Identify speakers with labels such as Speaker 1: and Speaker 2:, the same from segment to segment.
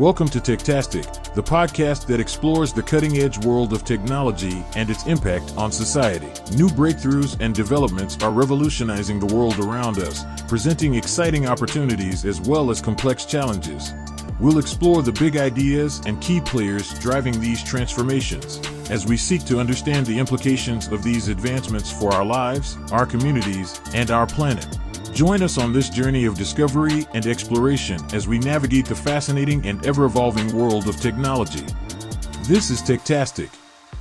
Speaker 1: Welcome to Techtastic, the podcast that explores the cutting edge world of technology and its impact on society. New breakthroughs and developments are revolutionizing the world around us, presenting exciting opportunities as well as complex challenges. We'll explore the big ideas and key players driving these transformations as we seek to understand the implications of these advancements for our lives, our communities, and our planet. Join us on this journey of discovery and exploration as we navigate the fascinating and ever evolving world of technology. This is Techtastic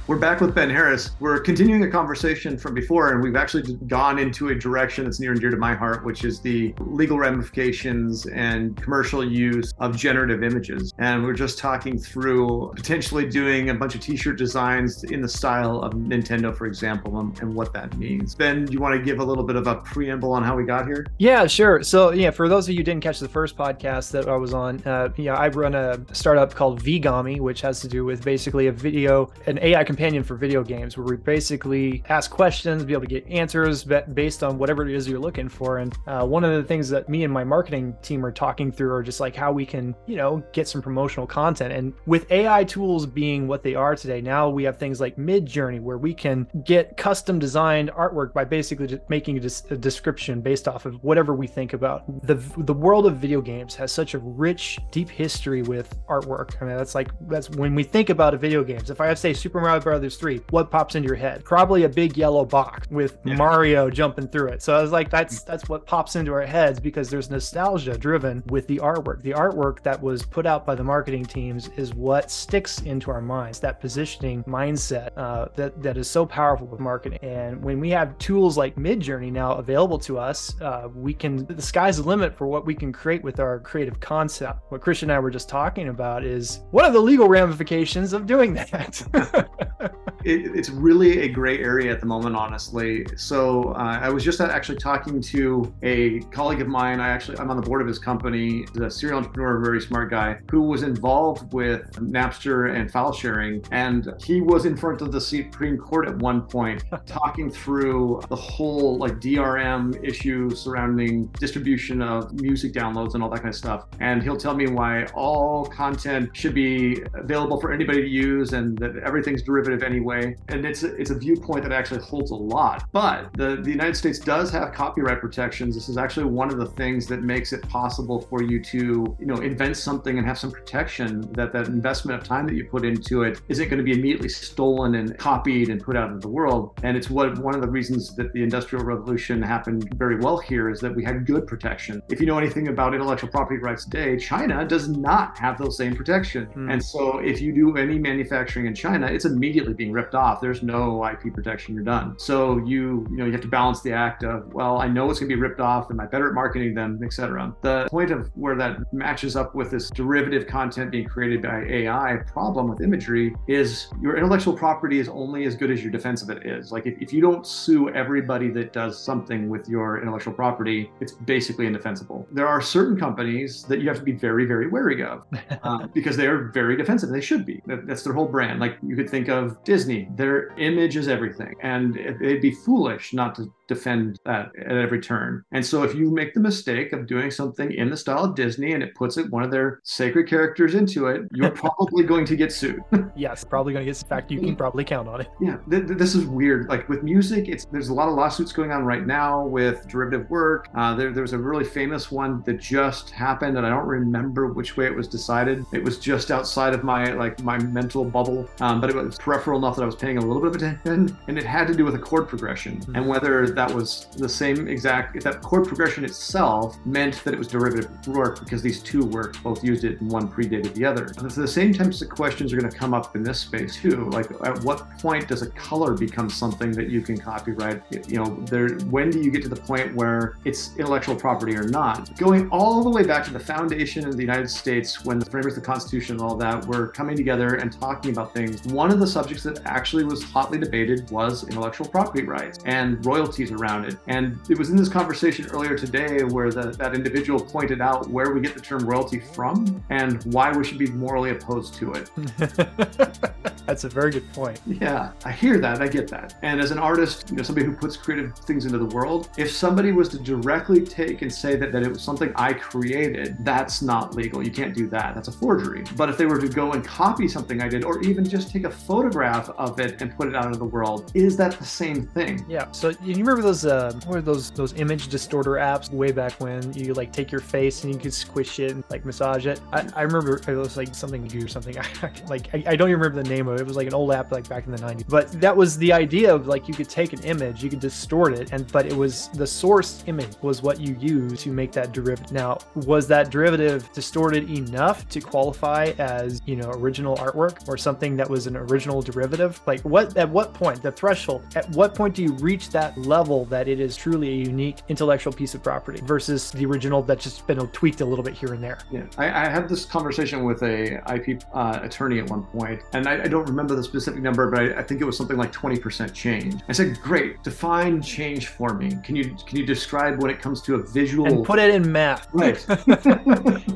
Speaker 2: we're back with Ben Harris. We're continuing a conversation from before, and we've actually gone into a direction that's near and dear to my heart, which is the legal ramifications and commercial use of generative images. And we're just talking through potentially doing a bunch of t shirt designs in the style of Nintendo, for example, and, and what that means. Ben, do you want to give a little bit of a preamble on how we got here?
Speaker 3: Yeah, sure. So, yeah, for those of you who didn't catch the first podcast that I was on, uh, yeah, I run a startup called Vgami, which has to do with basically a video, an AI companion for video games where we basically ask questions, be able to get answers based on whatever it is you're looking for. And uh, one of the things that me and my marketing team are talking through are just like how we can, you know, get some promotional content. And with AI tools being what they are today, now we have things like Midjourney where we can get custom designed artwork by basically just making a, a description based off of whatever we think about. The the world of video games has such a rich, deep history with artwork. I mean, that's like that's when we think about a video games. If I have say Super Mario Brothers 3, what pops into your head? Probably a big yellow box with yeah. Mario jumping through it. So I was like, that's that's what pops into our heads because there's nostalgia driven with the artwork. The artwork that was put out by the marketing teams is what sticks into our minds. That positioning mindset uh, that that is so powerful with marketing. And when we have tools like Midjourney now available to us, uh, we can. The sky's the limit for what we can create with our creative concept. What Christian and I were just talking about is what are the legal ramifications of doing that?
Speaker 2: it, it's really a gray area at the moment, honestly. So uh, I was just actually talking to a colleague of mine. I actually I'm on the board of his company, the serial entrepreneur, very smart guy, who was involved with Napster and file sharing, and he was in front of the Supreme Court at one point, talking through the whole like DRM issue surrounding distribution of music downloads and all that kind of stuff. And he'll tell me why all content should be available for anybody to use, and that everything's derivative anyway anyway, and it's a, it's a viewpoint that actually holds a lot. But the, the United States does have copyright protections. This is actually one of the things that makes it possible for you to you know invent something and have some protection that that investment of time that you put into it isn't going to be immediately stolen and copied and put out into the world. And it's what one of the reasons that the Industrial Revolution happened very well here is that we had good protection. If you know anything about intellectual property rights today, China does not have those same protection. Mm. And so if you do any manufacturing in China, it's immediately being ripped off, there's no IP protection. You're done. So you you know you have to balance the act of well, I know it's going to be ripped off. Am I better at marketing them, etc. The point of where that matches up with this derivative content being created by AI problem with imagery is your intellectual property is only as good as your defense of it is. Like if, if you don't sue everybody that does something with your intellectual property, it's basically indefensible. There are certain companies that you have to be very very wary of uh, because they are very defensive. They should be. That's their whole brand. Like you could think of Disney Disney, their image is everything. And they'd be foolish not to defend that at every turn. And so if you make the mistake of doing something in the style of Disney and it puts it one of their sacred characters into it, you're probably going to get sued.
Speaker 3: yes, probably going to get. Sued. In fact, you can probably count on it.
Speaker 2: Yeah, th- th- this is weird. Like with music, it's there's a lot of lawsuits going on right now with derivative work. Uh, there, there was a really famous one that just happened, and I don't remember which way it was decided. It was just outside of my like my mental bubble, um, but it was peripheral enough that I was paying a little bit of attention, and it had to do with a chord progression mm-hmm. and whether that was the same exact, if that chord progression itself meant that it was derivative work because these two works both used it and one predated the other. And so the same types of questions are going to come up in this space too. Like at what point does a color become something that you can copyright? You know, there, when do you get to the point where it's intellectual property or not? Going all the way back to the foundation of the United States when the framers of the Constitution and all that were coming together and talking about things, one of the subjects that actually was hotly debated was intellectual property rights and royalties around it it. And it was in this conversation earlier today where the, that individual pointed out where we get the term royalty from and why we should be morally opposed to it.
Speaker 3: That's a very good point.
Speaker 2: Yeah, I hear that. I get that. And as an artist, you know, somebody who puts creative things into the world, if somebody was to directly take and say that, that it was something I created, that's not legal. You can't do that. That's a forgery. But if they were to go and copy something I did, or even just take a photograph of it and put it out into the world, is that the same thing?
Speaker 3: Yeah. So you remember those uh, what those those image distorter apps way back when you like take your face and you could squish it and like massage it? I, I remember it was like something or something. like I, I don't even remember the name of it. It was like an old app like back in the 90s. But that was the idea of like you could take an image, you could distort it, and but it was the source image was what you use to make that derivative. Now, was that derivative distorted enough to qualify as you know original artwork or something that was an original derivative? Like what at what point the threshold? At what point do you reach that level that it is truly a unique intellectual piece of property versus the original that's just been tweaked a little bit here and there?
Speaker 2: Yeah, I, I had this conversation with a IP uh, attorney at one point, and I, I, don't remember the specific number, but I, I think it was something like 20% change. I said, "Great, define change for me. Can you can you describe when it comes to a visual
Speaker 3: and put it in math?
Speaker 2: Right,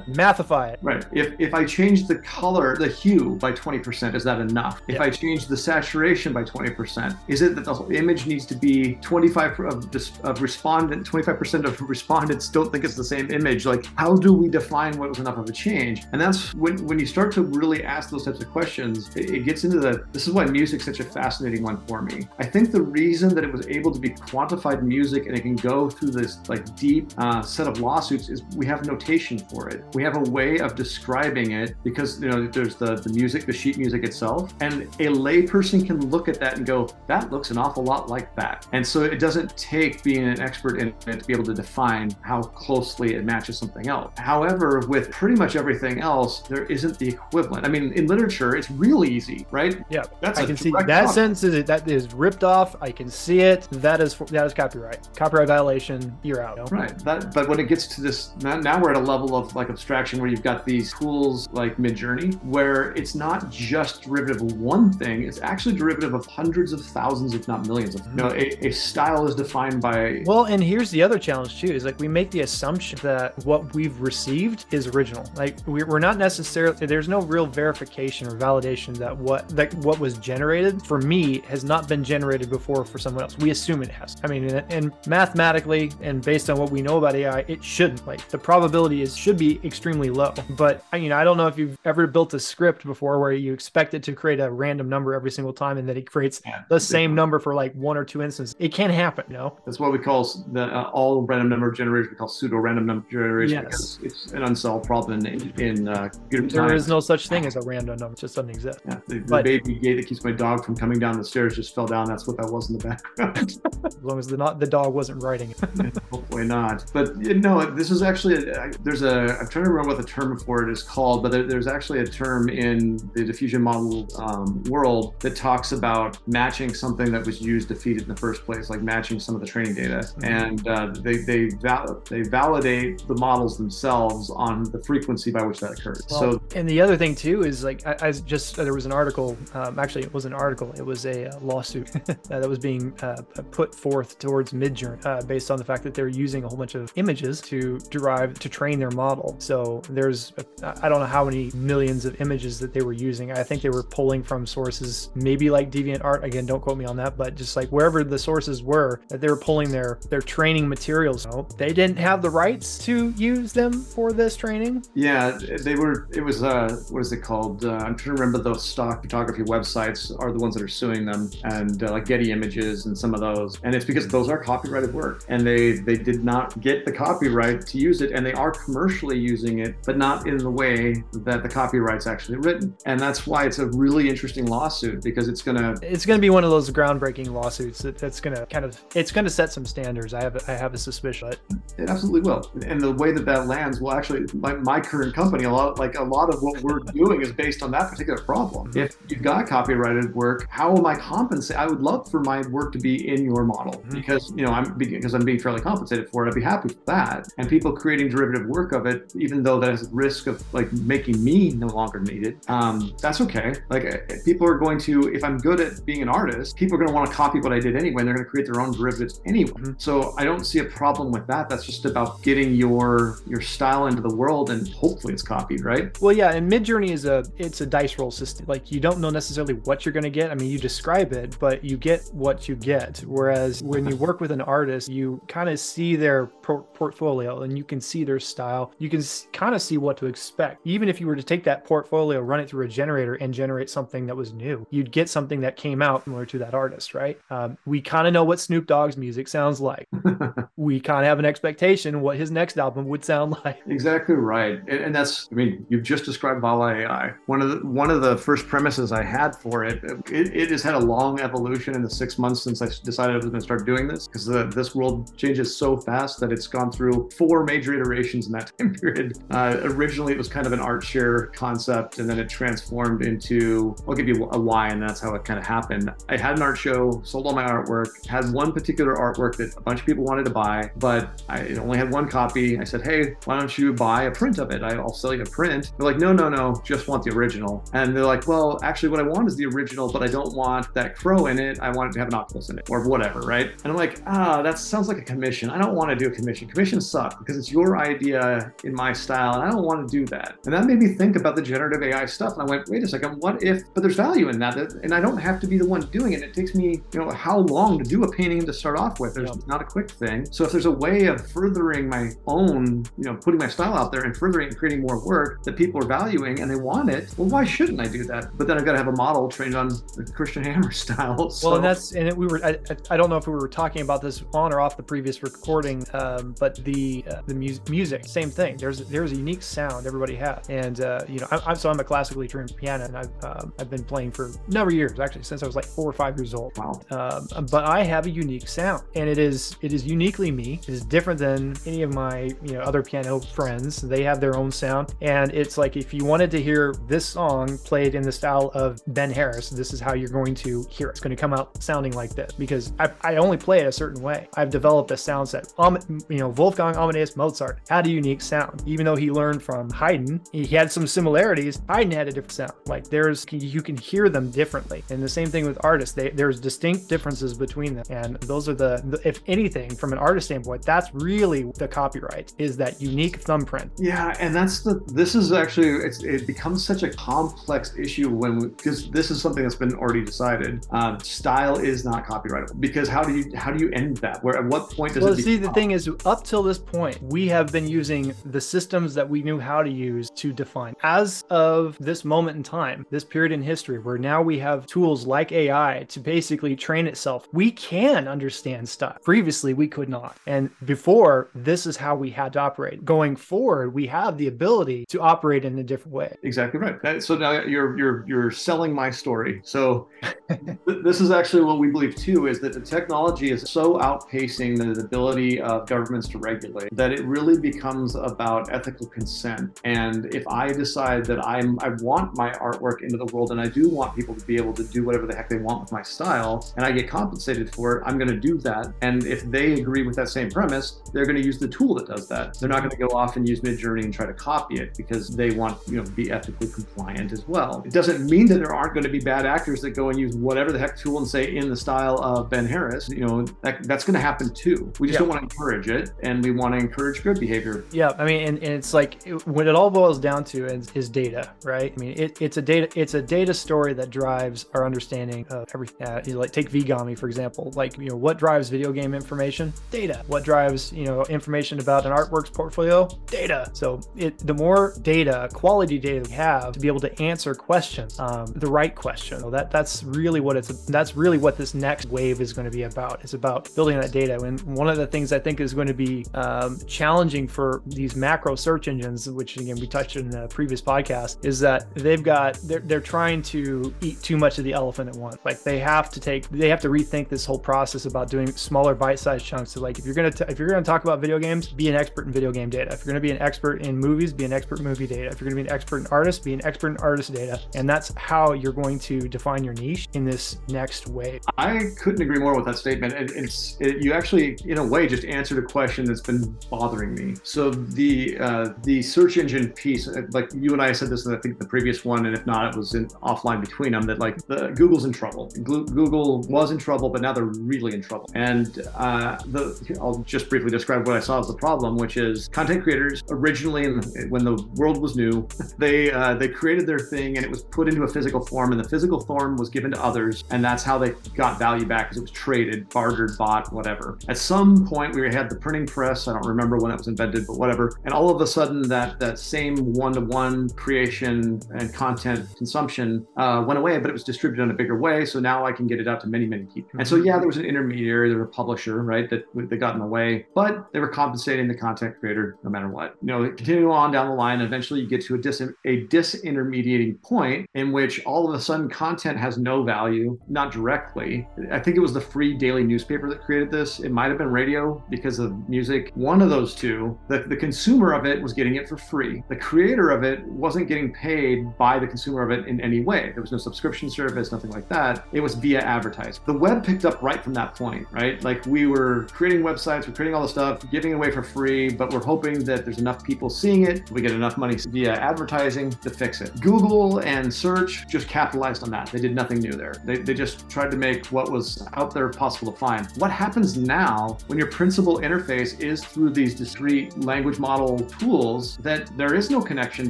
Speaker 3: mathify it.
Speaker 2: Right. If if I change the color, the hue by 20%, is that enough? If yeah. I change the saturation by 20%, is it that the whole image needs to be 25 of, of respondent, 25% of respondents don't think it's the same image? Like, how do we define what was enough of a change? And that's when when you start to really ask those types of questions, it, it gets into the. This is why music's such a fascinating one for me. I think the reason that it was able to be quantified music and it can go through this like deep uh, set of lawsuits is we have notation for it. We have a way of describing it because you know there's the the music, the sheet music itself, and a layperson can look at that and go, that looks an awful lot like that. And so it doesn't take being an expert in it to be able to define how closely it matches something else. However, with pretty much everything else, there isn't the equivalent. I mean, in literature, it's real easy, right?
Speaker 3: Yeah, that's I can see that sentence is that is ripped off. I can see it. That is that is copyright. Copyright violation. You're out.
Speaker 2: Know? Right. That. But when it gets to this, now, now we're at a level of like abstraction where you've got these tools like Midjourney, where it's not just derivative of one thing. It's actually derivative of hundreds of thousands, if not millions. Of. You know, a, a style is defined by.
Speaker 3: Well, and here's the other challenge too: is like we make the assumption that what we've received is original. Like we're not necessarily. There's no real verification or validation that what that what was generated for me has not been generated before for someone else. We assume it has. I mean, and, and mathematically and based on what we know about AI, it shouldn't. Like the probability is should be extremely low. But you know, I don't know if you've ever built a script before where you expect it to create a random number every single time and then it creates yeah, the same number for like one or two instances. It can't happen, you know.
Speaker 2: That's what we call the uh, all random number generation. We call pseudo random number generation. yes. it's an unsolved problem in, in uh,
Speaker 3: computer There is no such thing as a random number; it just doesn't exist.
Speaker 2: Yeah, the, the baby gate that keeps my dog from coming down the stairs just fell down. That's what that was in the background.
Speaker 3: as long as the not the dog wasn't writing it.
Speaker 2: hopefully not. But you no, know, this is actually a, there's a I'm trying to remember what the term for it is called, but there, there's actually a term in the diffusion model um, world that talks about matching something that was used to feed it in the first place, like matching some of the training data, mm-hmm. and uh, they they val- they validate the models themselves on the frequency by which that occurs. Well, so
Speaker 3: and the other thing too is like I, I just there was an article, um, actually it was an article, it was a uh, lawsuit that was being uh, put forth towards Midjourney uh, based on the fact that they're using a whole bunch of images to derive to train their model. So there's I don't know how many millions of images that they were using. I think they were pulling from sources maybe like DeviantArt. Again, don't quote me on that, but just like wherever the sources were that they were pulling their their training materials. So they didn't have the rights to use them for this training.
Speaker 2: Yeah, they were. It was uh, what is it called? Uh, I'm trying to remember those stock photography websites are the ones that are suing them, and uh, like Getty Images and some of those. And it's because those are copyrighted work, and they they did not get the copyright to use it, and they are commercially using it, but not in the way that the copyright's actually written. And that's why it's a really interesting lawsuit because it's gonna
Speaker 3: it's gonna be one of those groundbreaking lawsuits that, that's gonna kind of it's gonna set some standards. I have I have a suspicion.
Speaker 2: It absolutely will, and the way that that lands will actually like my current company a lot like a lot of what we're doing is based on that particular problem. Mm-hmm. If you've got copyrighted work, how am I compensated? I would love for my work to be in your model mm-hmm. because you know I'm because I'm being fairly compensated for it. I'd be happy with that. And people creating derivative work of it, even though that has risk of like making me no longer needed, um, that's okay. Like uh, people are going to, if I'm good at being an artist, people are going to want to copy what I did anyway, and they're going to create their own derivatives anyway. Mm-hmm. So I don't see a problem with that. That's just about getting your your style into the world, and hopefully it's copied, right?
Speaker 3: Well, yeah. And Midjourney is a it's a dice roll system. Like you don't know necessarily what you're going to get. I mean, you describe it, but you get what you get. Whereas when you work with an artist, you kind of see their por- portfolio and you can see their style. You can kind of see what to expect. Even if you were to take that portfolio, run it through a generator, and generate something that was new, you'd get something that came out similar to that artist, right? Um, we kind of know what Snoop Dogg's music sounds like. we kind of have an expectation what his next album would sound like.
Speaker 2: Exactly right, and, and, that's I mean you've just described Volley AI. One of the one of the first premises I had for it, it, it has had a long evolution in the six months since I decided I was going to start doing this because this world changes so fast that it's gone through four major iterations in that time period. Uh, originally, it was kind of an art share concept, and then it transformed into I'll give you a why, and that's how it kind of happened. I had an art show, sold all my artwork, had one particular artwork that a bunch of people wanted to buy, but I only had one copy. I said, hey, why don't you buy a print of it? I'll sell you a print. They're like, no, no, no, just want the original. And they're like, well, actually, what I want is the original, but I don't want that crow in it. I want it to have an octopus in it or whatever, right? And I'm like, ah, that sounds like a commission. I don't want to do a commission. Commissions suck because it's your idea in my style, and I don't want to do that. And that made me think about the generative AI stuff. And I went, wait a second, what if, but there's value in that. And I don't have to be the one doing it. It takes me, you know, how long to do a painting to start off with? There's yeah. not a quick thing. So if there's a way of furthering my own, you know, putting my style out there and furthering and creating more work that people are valuing and they want it, well, why shouldn't I do that? But then I've got to have a model trained on the Christian Hammer style.
Speaker 3: So. Well, and that's, and we were, I, I don't know if we were talking about this on or off the previous recording, um, but the, uh, the mu- music, same thing. There's, there's a unique sound everybody has. And, uh, you know, I'm, I'm, so I'm a classically trained piano and I've, um, I've been playing for a number of years, actually, since I was like four or five years old.
Speaker 2: Wow.
Speaker 3: Um, but I have a unique sound and it is, it is uniquely me. It is different than any of my, you know, other piano friends. They have their own sound. And it's like, if you wanted to hear this song played in the style of Ben Harris, this is how you're going to hear it. It's going to come out sounding like this because I, I only play it a certain way. I've developed a sound set. Um, you know, Wolfgang Amadeus Mozart had a unique sound, even though he learned from Haydn. He had some similarities. Haydn had a different sound. Like there's, you can hear them differently. And the same thing with artists. They, there's distinct differences between them. And those are the, if anything, from an artist standpoint, that's really the copyright is that unique thumbprint.
Speaker 2: Yeah. And that's the, this is actually, it becomes such a complex issue when, because this is something that's been already decided. Um, style is not copyrightable because how do you, how do you end that? Where, at what point does
Speaker 3: well,
Speaker 2: it
Speaker 3: see, the thing is, up till this point, we have been using the systems that we knew how to use to define. As of this moment in time, this period in history, where now we have tools like AI to basically train itself, we can understand stuff. Previously, we could not. And before, this is how we had to operate. Going forward, we have the ability to operate in a different way.
Speaker 2: Exactly right. So now you're you're you're selling my story. So this is actually what we believe too is that the technology is so outpacing the ability of governments to regulate that it really becomes about ethical consent. And if I decide that I'm I want my artwork into the world and I do want people to be able to do whatever the heck they want with my style and I get compensated for it, I'm going to do that. And if they agree with that same premise, they're going to use the tool that does that. They're not going to go off and use Midjourney and try to copy it because they want, you know, be ethically compliant as well. It doesn't mean that there aren't going to be bad actors that go and use whatever the heck tool and say in the style of Ben Harris. You know, that, that's going to happen too. We just yeah. don't want to encourage it and we want to encourage good behavior.
Speaker 3: Yeah. I mean, and, and it's like when it all boils down to is, is data, right? I mean, it, it's a data, it's a data story that drives our understanding of everything. Uh, like take Vgami, for example, like, you know, what drives video game information? Data. What drives, you know, information about an artworks portfolio? Data. So it, the more data, quality data we have to be able to answer questions, um, the right question. So that that's really what it's, that's really what this next wave is going to be about. It's about building that data. And one of the things I think is going to be um, challenging for these macro search engines, which again, we touched in the previous podcast, is that they've got, they're, they're trying to eat too much of the elephant at once. Like they have to take, they have to rethink this whole process about doing smaller bite-sized chunks. So like if you're gonna t- if you're gonna talk about video games, be an expert in video game data. If you're gonna be an expert in movies, be an expert in movie data. If you're gonna be an expert in artists, be an expert in artist data. And that's how you're going to define your niche in this next wave.
Speaker 2: I couldn't agree more with that statement. It, it's it, you actually in a way just answered a question that's been bothering me. So the uh, the search engine piece, uh, like you and I said this in I think the previous one, and if not, it was in offline between them. That like the Google's in trouble. Google was in trouble, but now they're really in trouble. And uh, the I'll just briefly describe what I saw as the problem, which is content creators originally, when the world was new, they uh, they created their thing and it was put into a physical form, and the physical form was given to others, and that's how they got value back because it was traded, bartered, bought, whatever. At some point, we had the printing press. I don't remember when that was invented, but whatever. And all of a sudden, that that same one-to-one creation and content consumption uh, went away, but it was distributed in a bigger way. So now I can get it out to many, many people. And so yeah, there was an intermediary, there was a publisher, right, that that got in the way, but they were compensating the content creator no matter what. You know, continue on down the line, eventually you get to a dis a disintermediating point in which all of a sudden content has no value, not directly. I think it was the free daily newspaper that created this. It might have been radio because of music. One of those two. The, the consumer of it was getting it for free. The creator of it wasn't getting paid by the consumer of it in any way. There was no subscription service, nothing like that. It was via advertising. The web picked up right from that point, right? Like we were creating websites, we're creating all the stuff, giving away for free, but we're hoping that there's enough people seeing it, we get enough money via advertising to fix it. Google and search just capitalized on that. They did nothing new there. They, they just tried to make what was out there possible to find. What happens now when your principal interface is through these discrete language model tools that there is no connection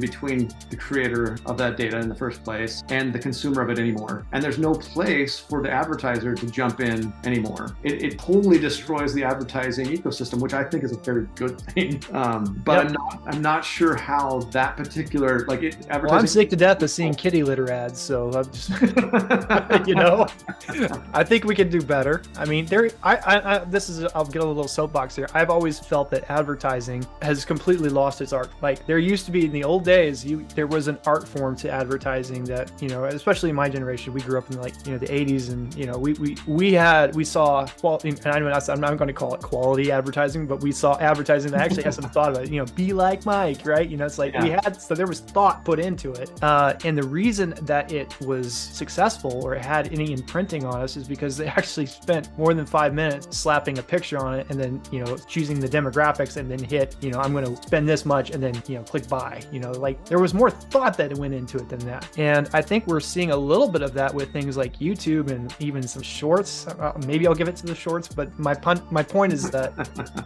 Speaker 2: between the creator of that data in the first place and the consumer of it anymore. And there's no place for the advertiser to jump in anymore. It, it totally destroys the advertising ecosystem, which I think is a very good thing. Um, but yep. I'm not I'm not sure how that particular like it
Speaker 3: advertising. Well, I'm sick to death of seeing kitty litter ads, so I'm just you know, I think we can do better. I mean, there. I, I, I this is I'll get a little soapbox here. I've always felt that advertising has completely lost its art. Like there used to be in the old days, you there was an art form to advertising that you know, especially in my generation, we grew up in like you know the 80s, and you know we we we had we saw quality. And I know I'm not going to call it quality advertising, but we saw advertising that actually has some thought about it. You know, be like Mike, right? You know, it's like yeah. we had so there was thought put into it, uh, and the reason that it was successful or it had any imprinting on us is because they actually spent more than five minutes slapping a picture on it and then you know choosing the demographics and then hit you know I'm going to spend this much and then you know click buy. You know, like there was more thought that went into it than that, and I think we're seeing a little bit of that with things like YouTube and even some shorts. Uh, maybe I'll give it to the shorts, but my pun- my point is that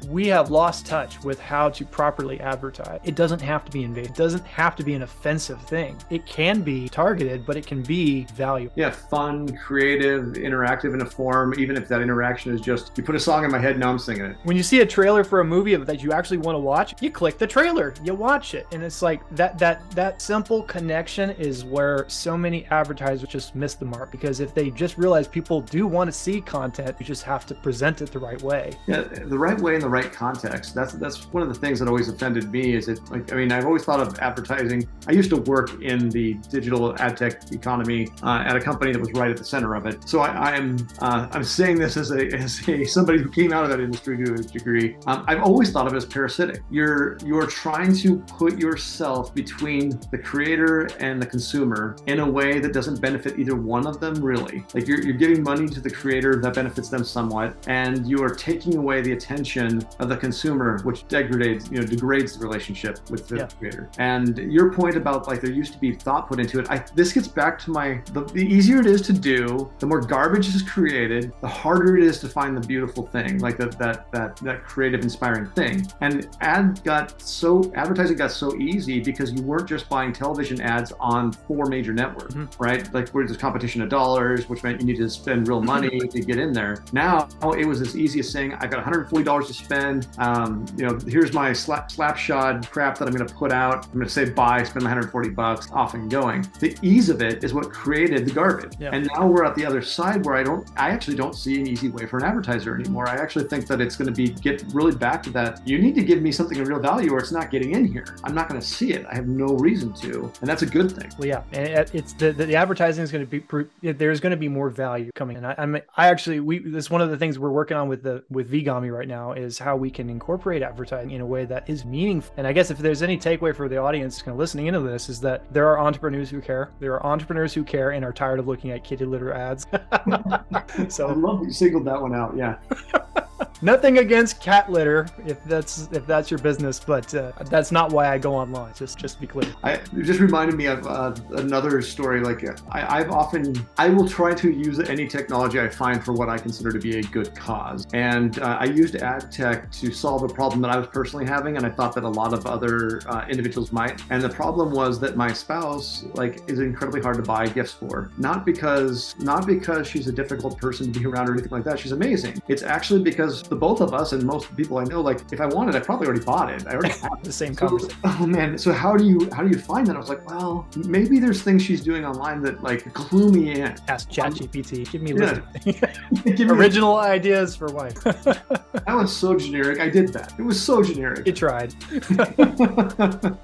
Speaker 3: we have lost touch with how to properly advertise. It doesn't have to be invasive. It doesn't have to be an offensive thing. It can be targeted, but it can be valuable.
Speaker 2: Yeah, fun, creative, interactive in a form, even if that interaction is just you put a song in my head, now I'm singing it.
Speaker 3: When you see a trailer for a movie that you actually want to watch, you click the trailer, you watch it. And it's like that that that simple connection is where so many advertisers just miss the mark because if they just realize people do want to see content, you just have to present it the right way.
Speaker 2: Yeah, the right way in the right context. That's that's one of the things that always offended me is it like I mean I've always thought of advertising. I used to work in the digital ad tech economy uh, at a company that was right at the center of it. So I, am I'm, uh, I'm saying this as a as a somebody who came out of that industry to a degree. Um, I've always thought of it as parasitic. You're you're trying to put yourself between the creator and the consumer in a way that doesn't benefit either one of them really. Like you're you're giving money to the creator that benefits them somewhat, and you are taking away the attention of the consumer, which degrades you know degrades the relationship with the yeah. creator. And your point about like there used to be thought put into it, I this gets back to my the, the easier it is to do, the more garbage is created, the harder it is to find the beautiful thing, like that that that that creative, inspiring thing. And ad got so advertising got so easy because you weren't just buying television ads on four major networks, mm-hmm. right? Like where there's competition of dollars, which meant you need to spend real money to get in there. Now it was as easy as saying, I got $140 to spend. Um, you know, here's my slap slapshod crap that I'm going to put out. I'm going to say buy, spend 140 bucks, off and going. The ease of it is what created the garbage. Yeah. And now we're at the other side where I don't, I actually don't see an easy way for an advertiser anymore. I actually think that it's going to be get really back to that. You need to give me something of real value, or it's not getting in here. I'm not going to see it. I have no reason to, and that's a good thing.
Speaker 3: Well, yeah, and it's the the advertising is going to be there's going to be more value coming. And I, I'm I actually we this one of the things we're working on with the with Vgami right now is how we can incorporate advertising in a way that is meaningful. And I guess if there's any takeaway for the audience kind of listening into this is that there are entrepreneurs who care. There are entrepreneurs who care and are tired of looking at kitty litter ads.
Speaker 2: so I love you singled that one out. Yeah.
Speaker 3: Nothing against cat litter, if that's if that's your business, but uh, that's not why I go online. Just just to be clear.
Speaker 2: I it just reminded me of uh, another story. Like I, I've often I will try to use any technology I find for what I consider to be a good cause, and uh, I used ad tech to solve a problem that I was personally having, and I thought that a lot of other uh, individuals might. And the problem was that my spouse like is incredibly hard to buy gifts for, not because not because she's a difficult person to be around or anything like that. She's amazing. It's actually because the both of us and most people I know, like if I wanted, I probably already bought it. I already have
Speaker 3: the same
Speaker 2: so,
Speaker 3: conversation.
Speaker 2: Oh man, so how do you how do you find that? I was like, well, maybe there's things she's doing online that like clue me in.
Speaker 3: Ask um, ChatGPT. Give me
Speaker 2: Yeah.
Speaker 3: list
Speaker 2: Give
Speaker 3: of
Speaker 2: me-
Speaker 3: original ideas for wife.
Speaker 2: that was so generic. I did that. It was so generic.
Speaker 3: you tried.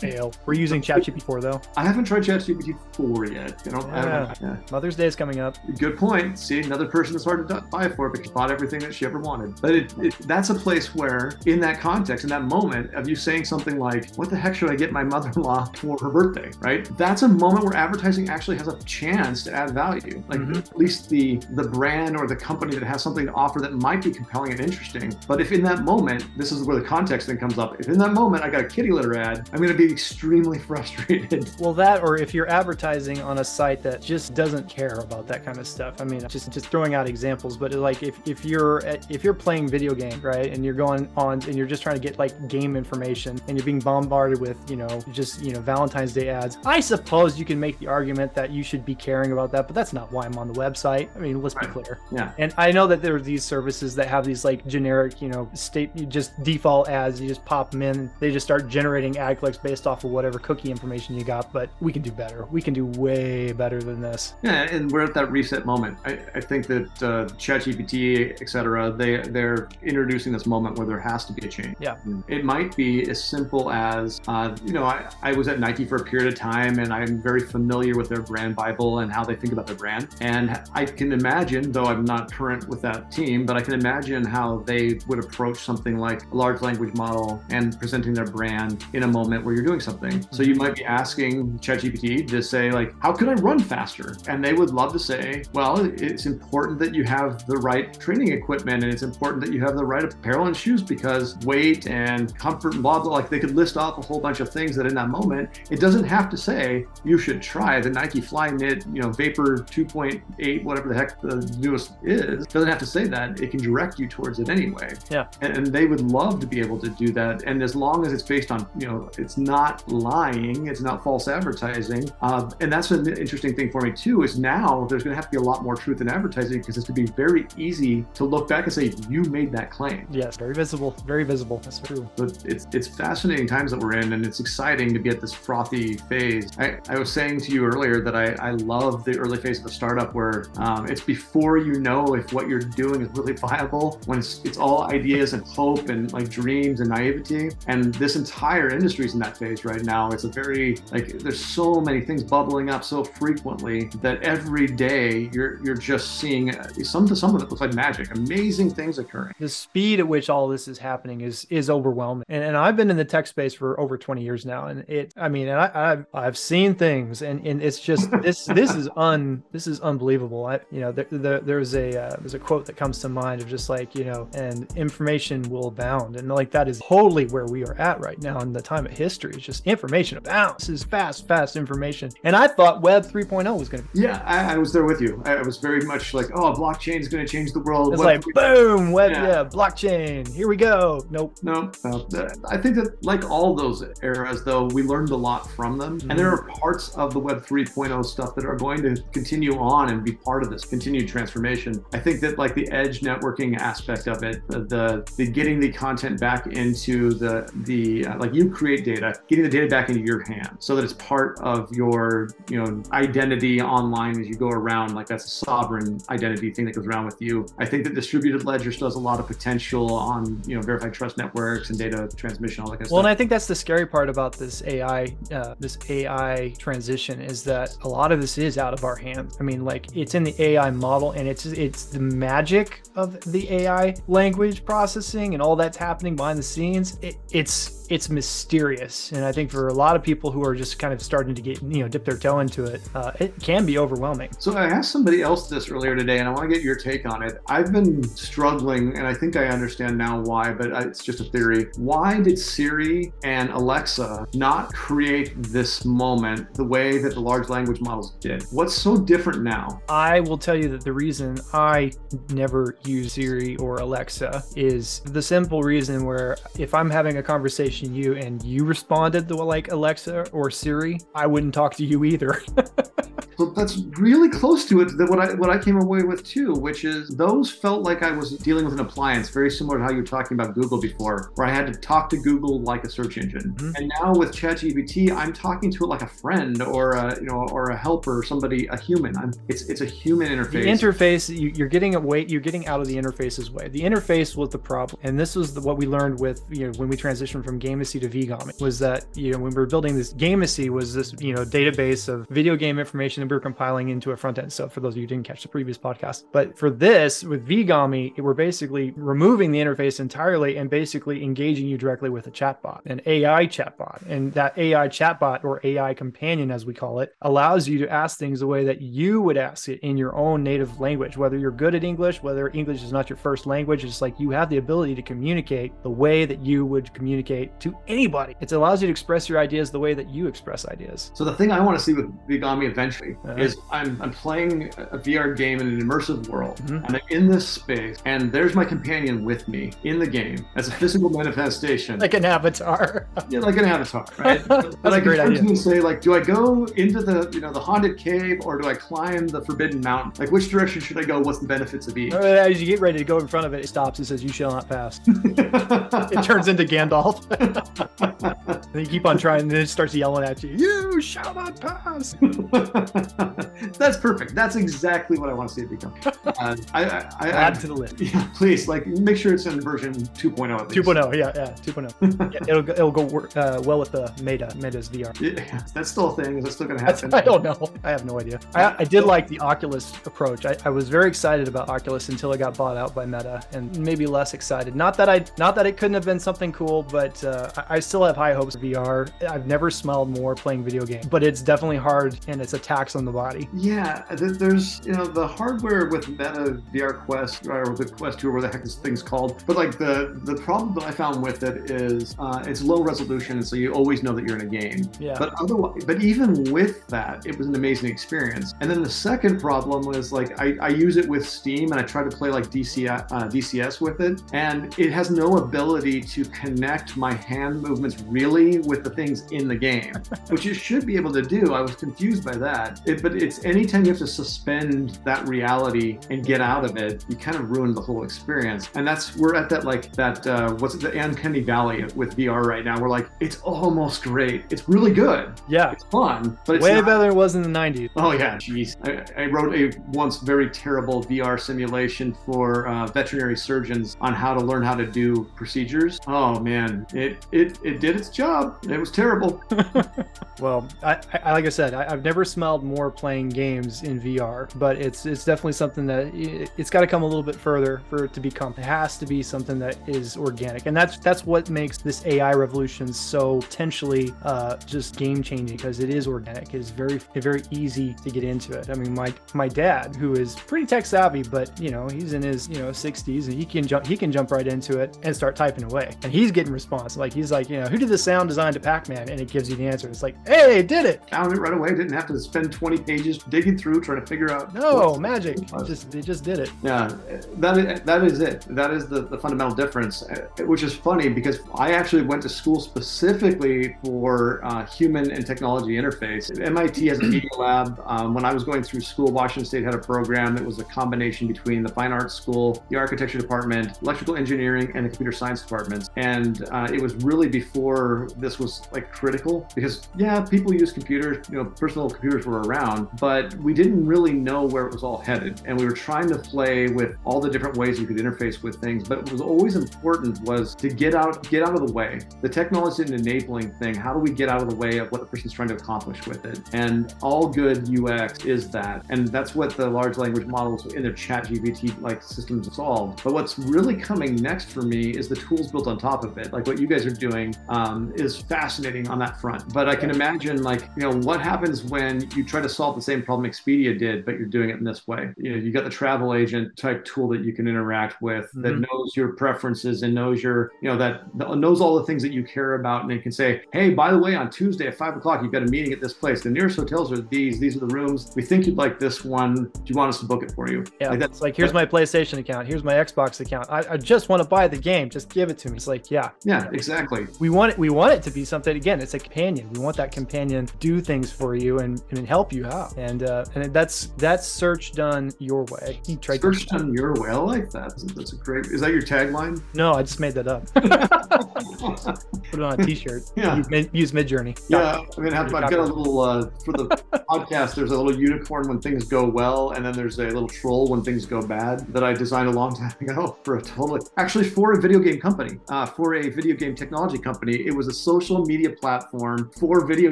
Speaker 3: Fail. We're using ChatGPT 4 though.
Speaker 2: I haven't tried ChatGPT 4 yet. You know, I haven't- yeah.
Speaker 3: Mother's Day is coming up.
Speaker 2: Good point. See, another person that's hard to buy for because she bought everything that she ever wanted. But it, it, that's a place where, in that context, in that moment of you saying something like, "What the heck should I get my mother-in-law for her birthday?" Right? That's a moment where advertising actually has a chance to add value. Like
Speaker 3: Mhm.
Speaker 2: at least the the brand or the company that has something to offer that might be compelling and interesting. But if in that moment, this is where the context thing comes up. If in that moment I got a kitty litter ad, I'm going to be extremely frustrated.
Speaker 3: Well, that or if you're advertising on a site that just doesn't care about that kind of stuff. I mean, just just throwing out examples, but like if, if you're if you're playing video games, right, and you're going on and you're just trying to get like game information and you're being bombarded with, you know, just, you know, Valentine's Day ads. I suppose you can make the argument that you should be caring about that, but that's not why I'm on the website. I mean, let's be clear.
Speaker 2: Yeah.
Speaker 3: And I know that there are these services that have these like generic, you know, state you just default ads. You just pop them in. They just start generating ad clicks based off of whatever cookie information you got. But we can do better. We can do way better than this.
Speaker 2: Yeah, and we're at that reset moment. I, I think that uh, ChatGPT, et cetera, they they're introducing this moment where there has to be a change.
Speaker 3: Yeah.
Speaker 2: It might be as simple as, uh, you know, I, I was at Nike for a period of time, and I'm very familiar with their brand Bible and how they think about their brand. And I can imagine, though I'm not current with that team, but I can imagine how they would approach something like a large language model and presenting their brand in a moment where you're doing something. So you might be asking ChatGPT to say, like, how can I run faster? And they would love to say, well, it's important that you have the right training equipment and it's important that you have the right apparel and shoes because weight and comfort and blah, blah. Like they could list off a whole bunch of things that in that moment, it doesn't have to say you should try the Nike Flyknit, you know, Vapor 2.8, whatever the heck the newest is. It doesn't have to say that. It can direct you towards it anyway.
Speaker 3: Yeah.
Speaker 2: And, and they would love to be able to do that. And as long as it's based on, you know, it's not lying, it's not false advertising. Uh, and that's an interesting thing for me too, is now there's going to have to be a lot more truth in advertising because it's going to be very easy to look back and say, you made that claim.
Speaker 3: Yes, very visible. Very visible. That's true.
Speaker 2: But it's it's fascinating times that we're in, and it's exciting to be at this frothy phase. I, I was saying to you earlier that I, I love the early phase of a startup where um, it's before you know if what you're doing is really viable, when it's it's all ideas and hope and like dreams and naivety. And this entire industry is in that phase right now. It's a very like there's so many things bubbling up so frequently that every day you're you're just seeing uh, some some of it looks like magic, amazing things occurring.
Speaker 3: The speed at which all this is happening is is overwhelming and, and i've been in the tech space for over 20 years now and it i mean and I, i've i've seen things and and it's just this this is un this is unbelievable i you know there, there there's a uh, there's a quote that comes to mind of just like you know and information will abound and like that is totally where we are at right now in the time of history it's just information abounds this is fast fast information and i thought web 3.0 was going to be
Speaker 2: Yeah, I, I was there with you. I, I was very much like, oh, blockchain is going to change the world.
Speaker 3: it's
Speaker 2: Web
Speaker 3: like
Speaker 2: three-
Speaker 3: boom web
Speaker 2: Yeah.
Speaker 3: Yeah blockchain here we go nope
Speaker 2: No, no. I think that like all those eras, though, we learned a lot from them. And there are parts of the Web 3.0 stuff that are going to continue on and be part of this continued transformation. I think that like the edge networking aspect of it, the the, getting the content back into the the uh, like you create data, getting the data back into your hand so that it's part of your you know identity online as you go around. Like that's a sovereign identity thing that goes around with you. I think that distributed ledger does a lot of potential on you know verified trust networks and data transmission, all that kind of
Speaker 3: Well, and. I think that's the scary part about this AI, uh, this AI transition is that a lot of this is out of our hands. I mean, like it's in the AI model, and it's it's the magic of the AI language processing and all that's happening behind the scenes. It, it's it's mysterious, and I think for a lot of people who are just kind of starting to get you know dip their toe into it, uh, it can be overwhelming.
Speaker 2: So I asked somebody else this earlier today, and I want to get your take on it. I've been struggling, and I think I understand now why, but it's just a theory. Why did Siri and Alexa not create this moment the way that the large language models did? What's so different now?
Speaker 3: I will tell you that the reason I never use Siri or Alexa is the simple reason where if I'm having a conversation you and you responded to like Alexa or Siri, I wouldn't talk to you either.
Speaker 2: So that's really close to it that what I what I came away with too, which is those felt like I was dealing with an appliance, very similar to how you were talking about Google before, where I had to talk to Google like a search engine. Mm-hmm. And now with ChatGPT, I'm talking to it like a friend or a you know or a helper, somebody, a human. I'm, it's it's a human interface.
Speaker 3: The interface you, you're getting away, you're getting out of the interface's way. The interface was the problem, and this was the, what we learned with you know when we transitioned from Gamesy to Vgami was that you know when we were building this Gamesy was this you know database of video game information that we were compiling into a front end. So for those of you who didn't catch the previous podcast, but for this with Vgami, we're basically removing the interface entirely and basically engaging you directly with a chatbot, an AI chatbot. And that AI chatbot or AI companion, as we call it, allows you to ask things the way that you would ask it in your own native language, whether you're good at English, whether English is not your first language. It's like you have the ability to communicate the way that you would communicate to anybody. It allows you to express your ideas the way that you express ideas.
Speaker 2: So the thing I want to see with Vgami eventually uh-huh. is I'm, I'm playing a VR game in an immersive world, mm-hmm. and I'm in this space, and there's my companion with me in the game as a physical manifestation,
Speaker 3: like an avatar.
Speaker 2: yeah, like an avatar, right? That's but I can and say, like, do I go into the you know the haunted cave or do I climb the forbidden mountain? Like, which direction should I go? What's the benefits of each?
Speaker 3: As you get ready to go in front of it, it stops and says, "You shall not pass." it turns into Gandalf. And you keep on trying, and then it starts yelling at you, "You shall not pass."
Speaker 2: That's perfect. That's exactly what I want to see it become. Uh, I, I, I,
Speaker 3: Add to the list.
Speaker 2: Yeah, please. Like, make sure it's in version 2.0 at
Speaker 3: least. 2.0, yeah, yeah, 2.0. yeah, it'll it'll go uh, well with the Meta, Meta's VR.
Speaker 2: Yeah, that's still a thing. Is that still going to happen?
Speaker 3: That's, I don't know. I have no idea. I, I did like the Oculus approach. I, I was very excited about Oculus until it got bought out by Meta, and maybe less excited. Not that I, not that it couldn't have been something cool, but uh, I, I still have high hopes of VR. I've never smelled more playing video games, but it's definitely hard and it's a tax on the body.
Speaker 2: Yeah, there's you know the hardware with Meta VR Quest or the Quest 2 or whatever the heck this thing's called. But like the the problem that I found with it is uh, it's low resolution, so you always know that you're in a game.
Speaker 3: Yeah.
Speaker 2: But otherwise, but even with that, it was an amazing experience. And then the second problem was like I, I use it with Steam and I try to play like DC, uh, DCS with it, and it has no ability to connect my hand movements really with the things in the game, which it should be able to do. I was confused by that. It, but it's anytime you have to suspend that reality and get out of it, you kind of ruin the whole experience. And that's we're at that like that uh, what's it, the uncanny valley with VR right now. We're like it's almost great. It's really good.
Speaker 3: Yeah,
Speaker 2: it's fun, but it's
Speaker 3: way
Speaker 2: not...
Speaker 3: better than it was in the '90s.
Speaker 2: Oh yeah, jeez. I, I, wrote a once very terrible VR simulation for uh, veterinary surgeons on how to learn how to do procedures. Oh man, it it it did its job. It was terrible.
Speaker 3: well, I, I, like I said, I, have never smelled more playing games in VR, but it's it's definitely something that it, has got to come a little bit further for it to become. It has to be something that is organic, and that's that's what makes this AI revolution so potentially uh, just game changing because it is organic. It is very very easy to get into it. I mean, my my dad, who is pretty tech savvy, but you know he's in his you know 60s and he can jump he can jump right into it and start typing away, and he's getting response. Like he's like, you know, who did the sound design to Pac-Man? And it gives you the answer. It's like, hey, did it?
Speaker 2: Found it right away. Didn't have to spend 20 pages digging through trying to figure out.
Speaker 3: No magic. It just they just did it.
Speaker 2: Yeah, that is, that is it. That is the, the fundamental difference, uh, which is funny because I actually went to school specifically for uh, human and technology interface. MIT has a media lab. Um, when I was going through school, Washington State had a program that was a combination between the fine arts school, the architecture department, electrical engineering, and the computer science departments. And uh, it was really before this was like critical because yeah, people use computers, you know, personal computers were around, but we didn't really know where it was all headed. And we were trying to play with all the different ways you could interface with things. But what was always important was to get out, get out of the way. The technology is an enabling thing. How do we get out of the way of what the person's trying to accomplish with it? And all good UX is that. And that's what the large language models in their chat GPT like systems solve. But what's really coming next for me is the tools built on top of it. Like what you guys are doing um, is fascinating on that front. But I can imagine like, you know, what happens when you try to solve the same problem Expedia did, but you're doing it in this way. You know, you got the travel agent type tool that you can interact with mm-hmm. that knows your preferences and knows your, you know, that, that knows all the things that you care about. And it can say, hey, by the way, on Tuesday at five o'clock, you've got a meeting at this place. The nearest hotels are these. These are the rooms. We think you'd like this one. Do you want us to book it for you?
Speaker 3: Yeah. Like that's like, here's my PlayStation account. Here's my Xbox account. I, I just want to buy the game. Just give it to me. It's like, yeah.
Speaker 2: Yeah, exactly.
Speaker 3: We want it. We want it to be something. Again, it's a companion. We want that companion do things for you and, and help you out. And uh, and that's that's search done your way.
Speaker 2: You search done your way. I like that. That's a great. Is that your tagline?
Speaker 3: No, I just made that up. Put it on a T-shirt.
Speaker 2: Yeah.
Speaker 3: Use, use Midjourney.
Speaker 2: Yeah, I mean, I've, I've got a little uh, for the podcast. There's a little unicorn when things go well, and then there's a little troll when things go bad that I designed a long time ago for a totally actually for a video game company, uh, for a video game technology company. It was a social media platform for video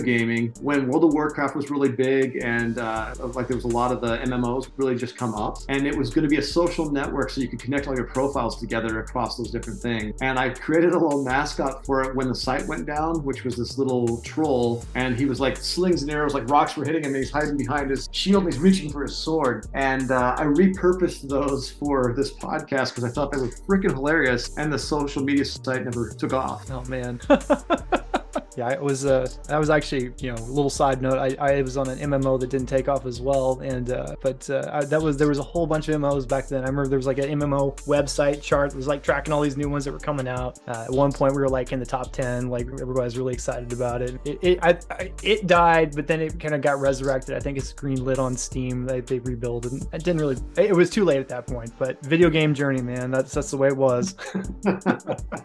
Speaker 2: gaming when World of Warcraft was really big and uh, like there was a lot of the MMOs really just come up, and it was going to be a social network so you could connect all your profiles together across those different things. And I created a little mascot for it when the site went down, which was this little troll, and he was like slings and arrows, like rocks were hitting him, and he's hiding behind his shield, and he's reaching for his sword. And uh, I repurposed those for this podcast because I thought they were freaking hilarious, and the social media site never took off.
Speaker 3: Oh man. yeah, it was. Uh, that was actually, you know, a little side note. I, I was on an MMO that didn't take off as well, and uh, but uh, I, that was there was a whole bunch of MMOs back then. I remember there was like an MMO website chart. that was like tracking all these new ones that were coming out. Uh, at one point, we were like in the top ten. Like everybody was really excited about it. It it, I, I, it died, but then it kind of got resurrected. I think it's green lit on Steam. They they rebuilt it. It didn't really. It was too late at that point. But video game journey, man, that's that's the way it was.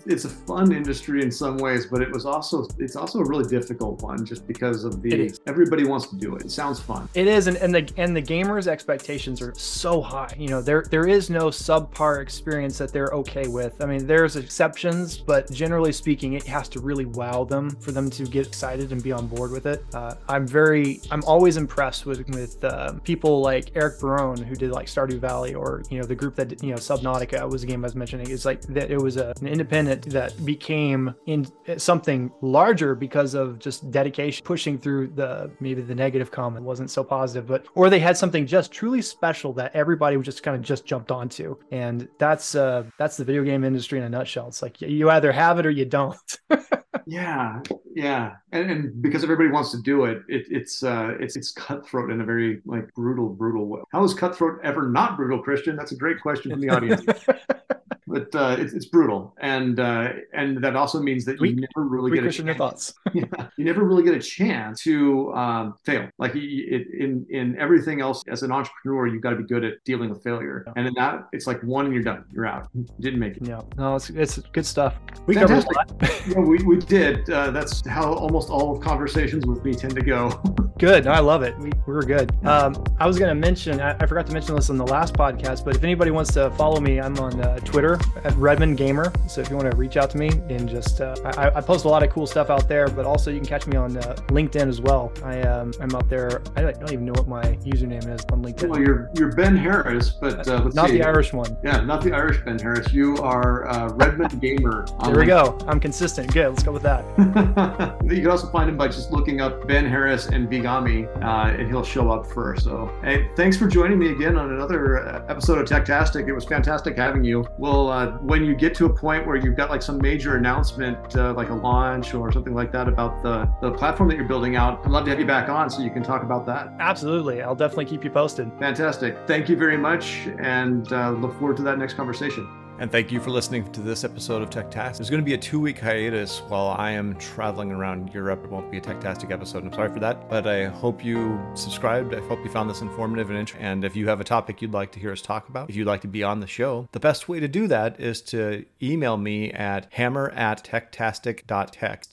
Speaker 2: it's a fun industry in some ways, but it was also it's also a really difficult one just because of the everybody wants to do it. It sounds fun.
Speaker 3: It is, and, and the and the gamers' expectations are so high. You know, there there is no subpar experience that they're okay with. I mean, there's exceptions, but generally speaking, it has to really wow them for them to get excited and be on board with it. Uh, I'm very, I'm always impressed with with uh, people like Eric Barone who did like Stardew Valley, or you know the group that you know Subnautica was a game I was mentioning. It's like that it was a, an independent that became in something larger because of just dedication, pushing through the maybe the negative comment wasn't so positive, but or they had something just truly special that everybody just kind of just jumped onto, and that's uh that's the video game industry in a nutshell. It's like you either have it or you don't.
Speaker 2: yeah, yeah, and, and, because everybody wants to do it, it it's uh it's it's cutthroat in a very like brutal, brutal way. How is cutthroat ever not brutal, Christian? That's a great question from the audience. but uh, it's, it's brutal, and uh, and that also means that you never really get a chance.
Speaker 3: Your thoughts.
Speaker 2: yeah, you never really get a chance to um, fail. Like it, in in everything else, as an entrepreneur, you've got to be good at dealing with failure, yeah. and in that, it's like one and you're done. You're out. You didn't make it.
Speaker 3: Yeah, no, it's it's good stuff.
Speaker 2: We Fantastic. covered a lot. yeah, we we did. Uh, that's how almost all of conversations with me tend to go.
Speaker 3: good. No, I love it. We, we were good. Um, I was going to mention. I, I, forgot to mention this in the last podcast, but if anybody wants to follow me, I'm on uh, Twitter at Redmond Gamer. So if you want to reach out to me and just, uh, I, I, post a lot of cool stuff out there, but also you can catch me on uh, LinkedIn as well. I um, I'm out there. I don't even know what my username is on LinkedIn.
Speaker 2: Well, you're you're Ben Harris, but uh,
Speaker 3: not
Speaker 2: see.
Speaker 3: the Irish one.
Speaker 2: Yeah, not the Irish Ben Harris. You are uh, Redmond Gamer.
Speaker 3: there we LinkedIn. go. I'm consistent. Good. Let's go with that.
Speaker 2: you can also find him by just looking up Ben Harris and Vigami, uh, and he'll show up first. So, hey, thanks for joining me again on another episode of Techtastic. It was fantastic having you. Well, when you get to a point where you've got like some major announcement, uh, like a launch or something like that about the, the platform that you're building out, I'd love to have you back on so you can talk about that.
Speaker 3: Absolutely. I'll definitely keep you posted.
Speaker 2: Fantastic. Thank you very much and uh, look forward to that next conversation.
Speaker 4: And thank you for listening to this episode of Techtastic. There's going to be a two week hiatus while I am traveling around Europe. It won't be a Techtastic episode. I'm sorry for that, but I hope you subscribed. I hope you found this informative and interesting. And if you have a topic you'd like to hear us talk about, if you'd like to be on the show, the best way to do that is to email me at hammer at techtastic.tech.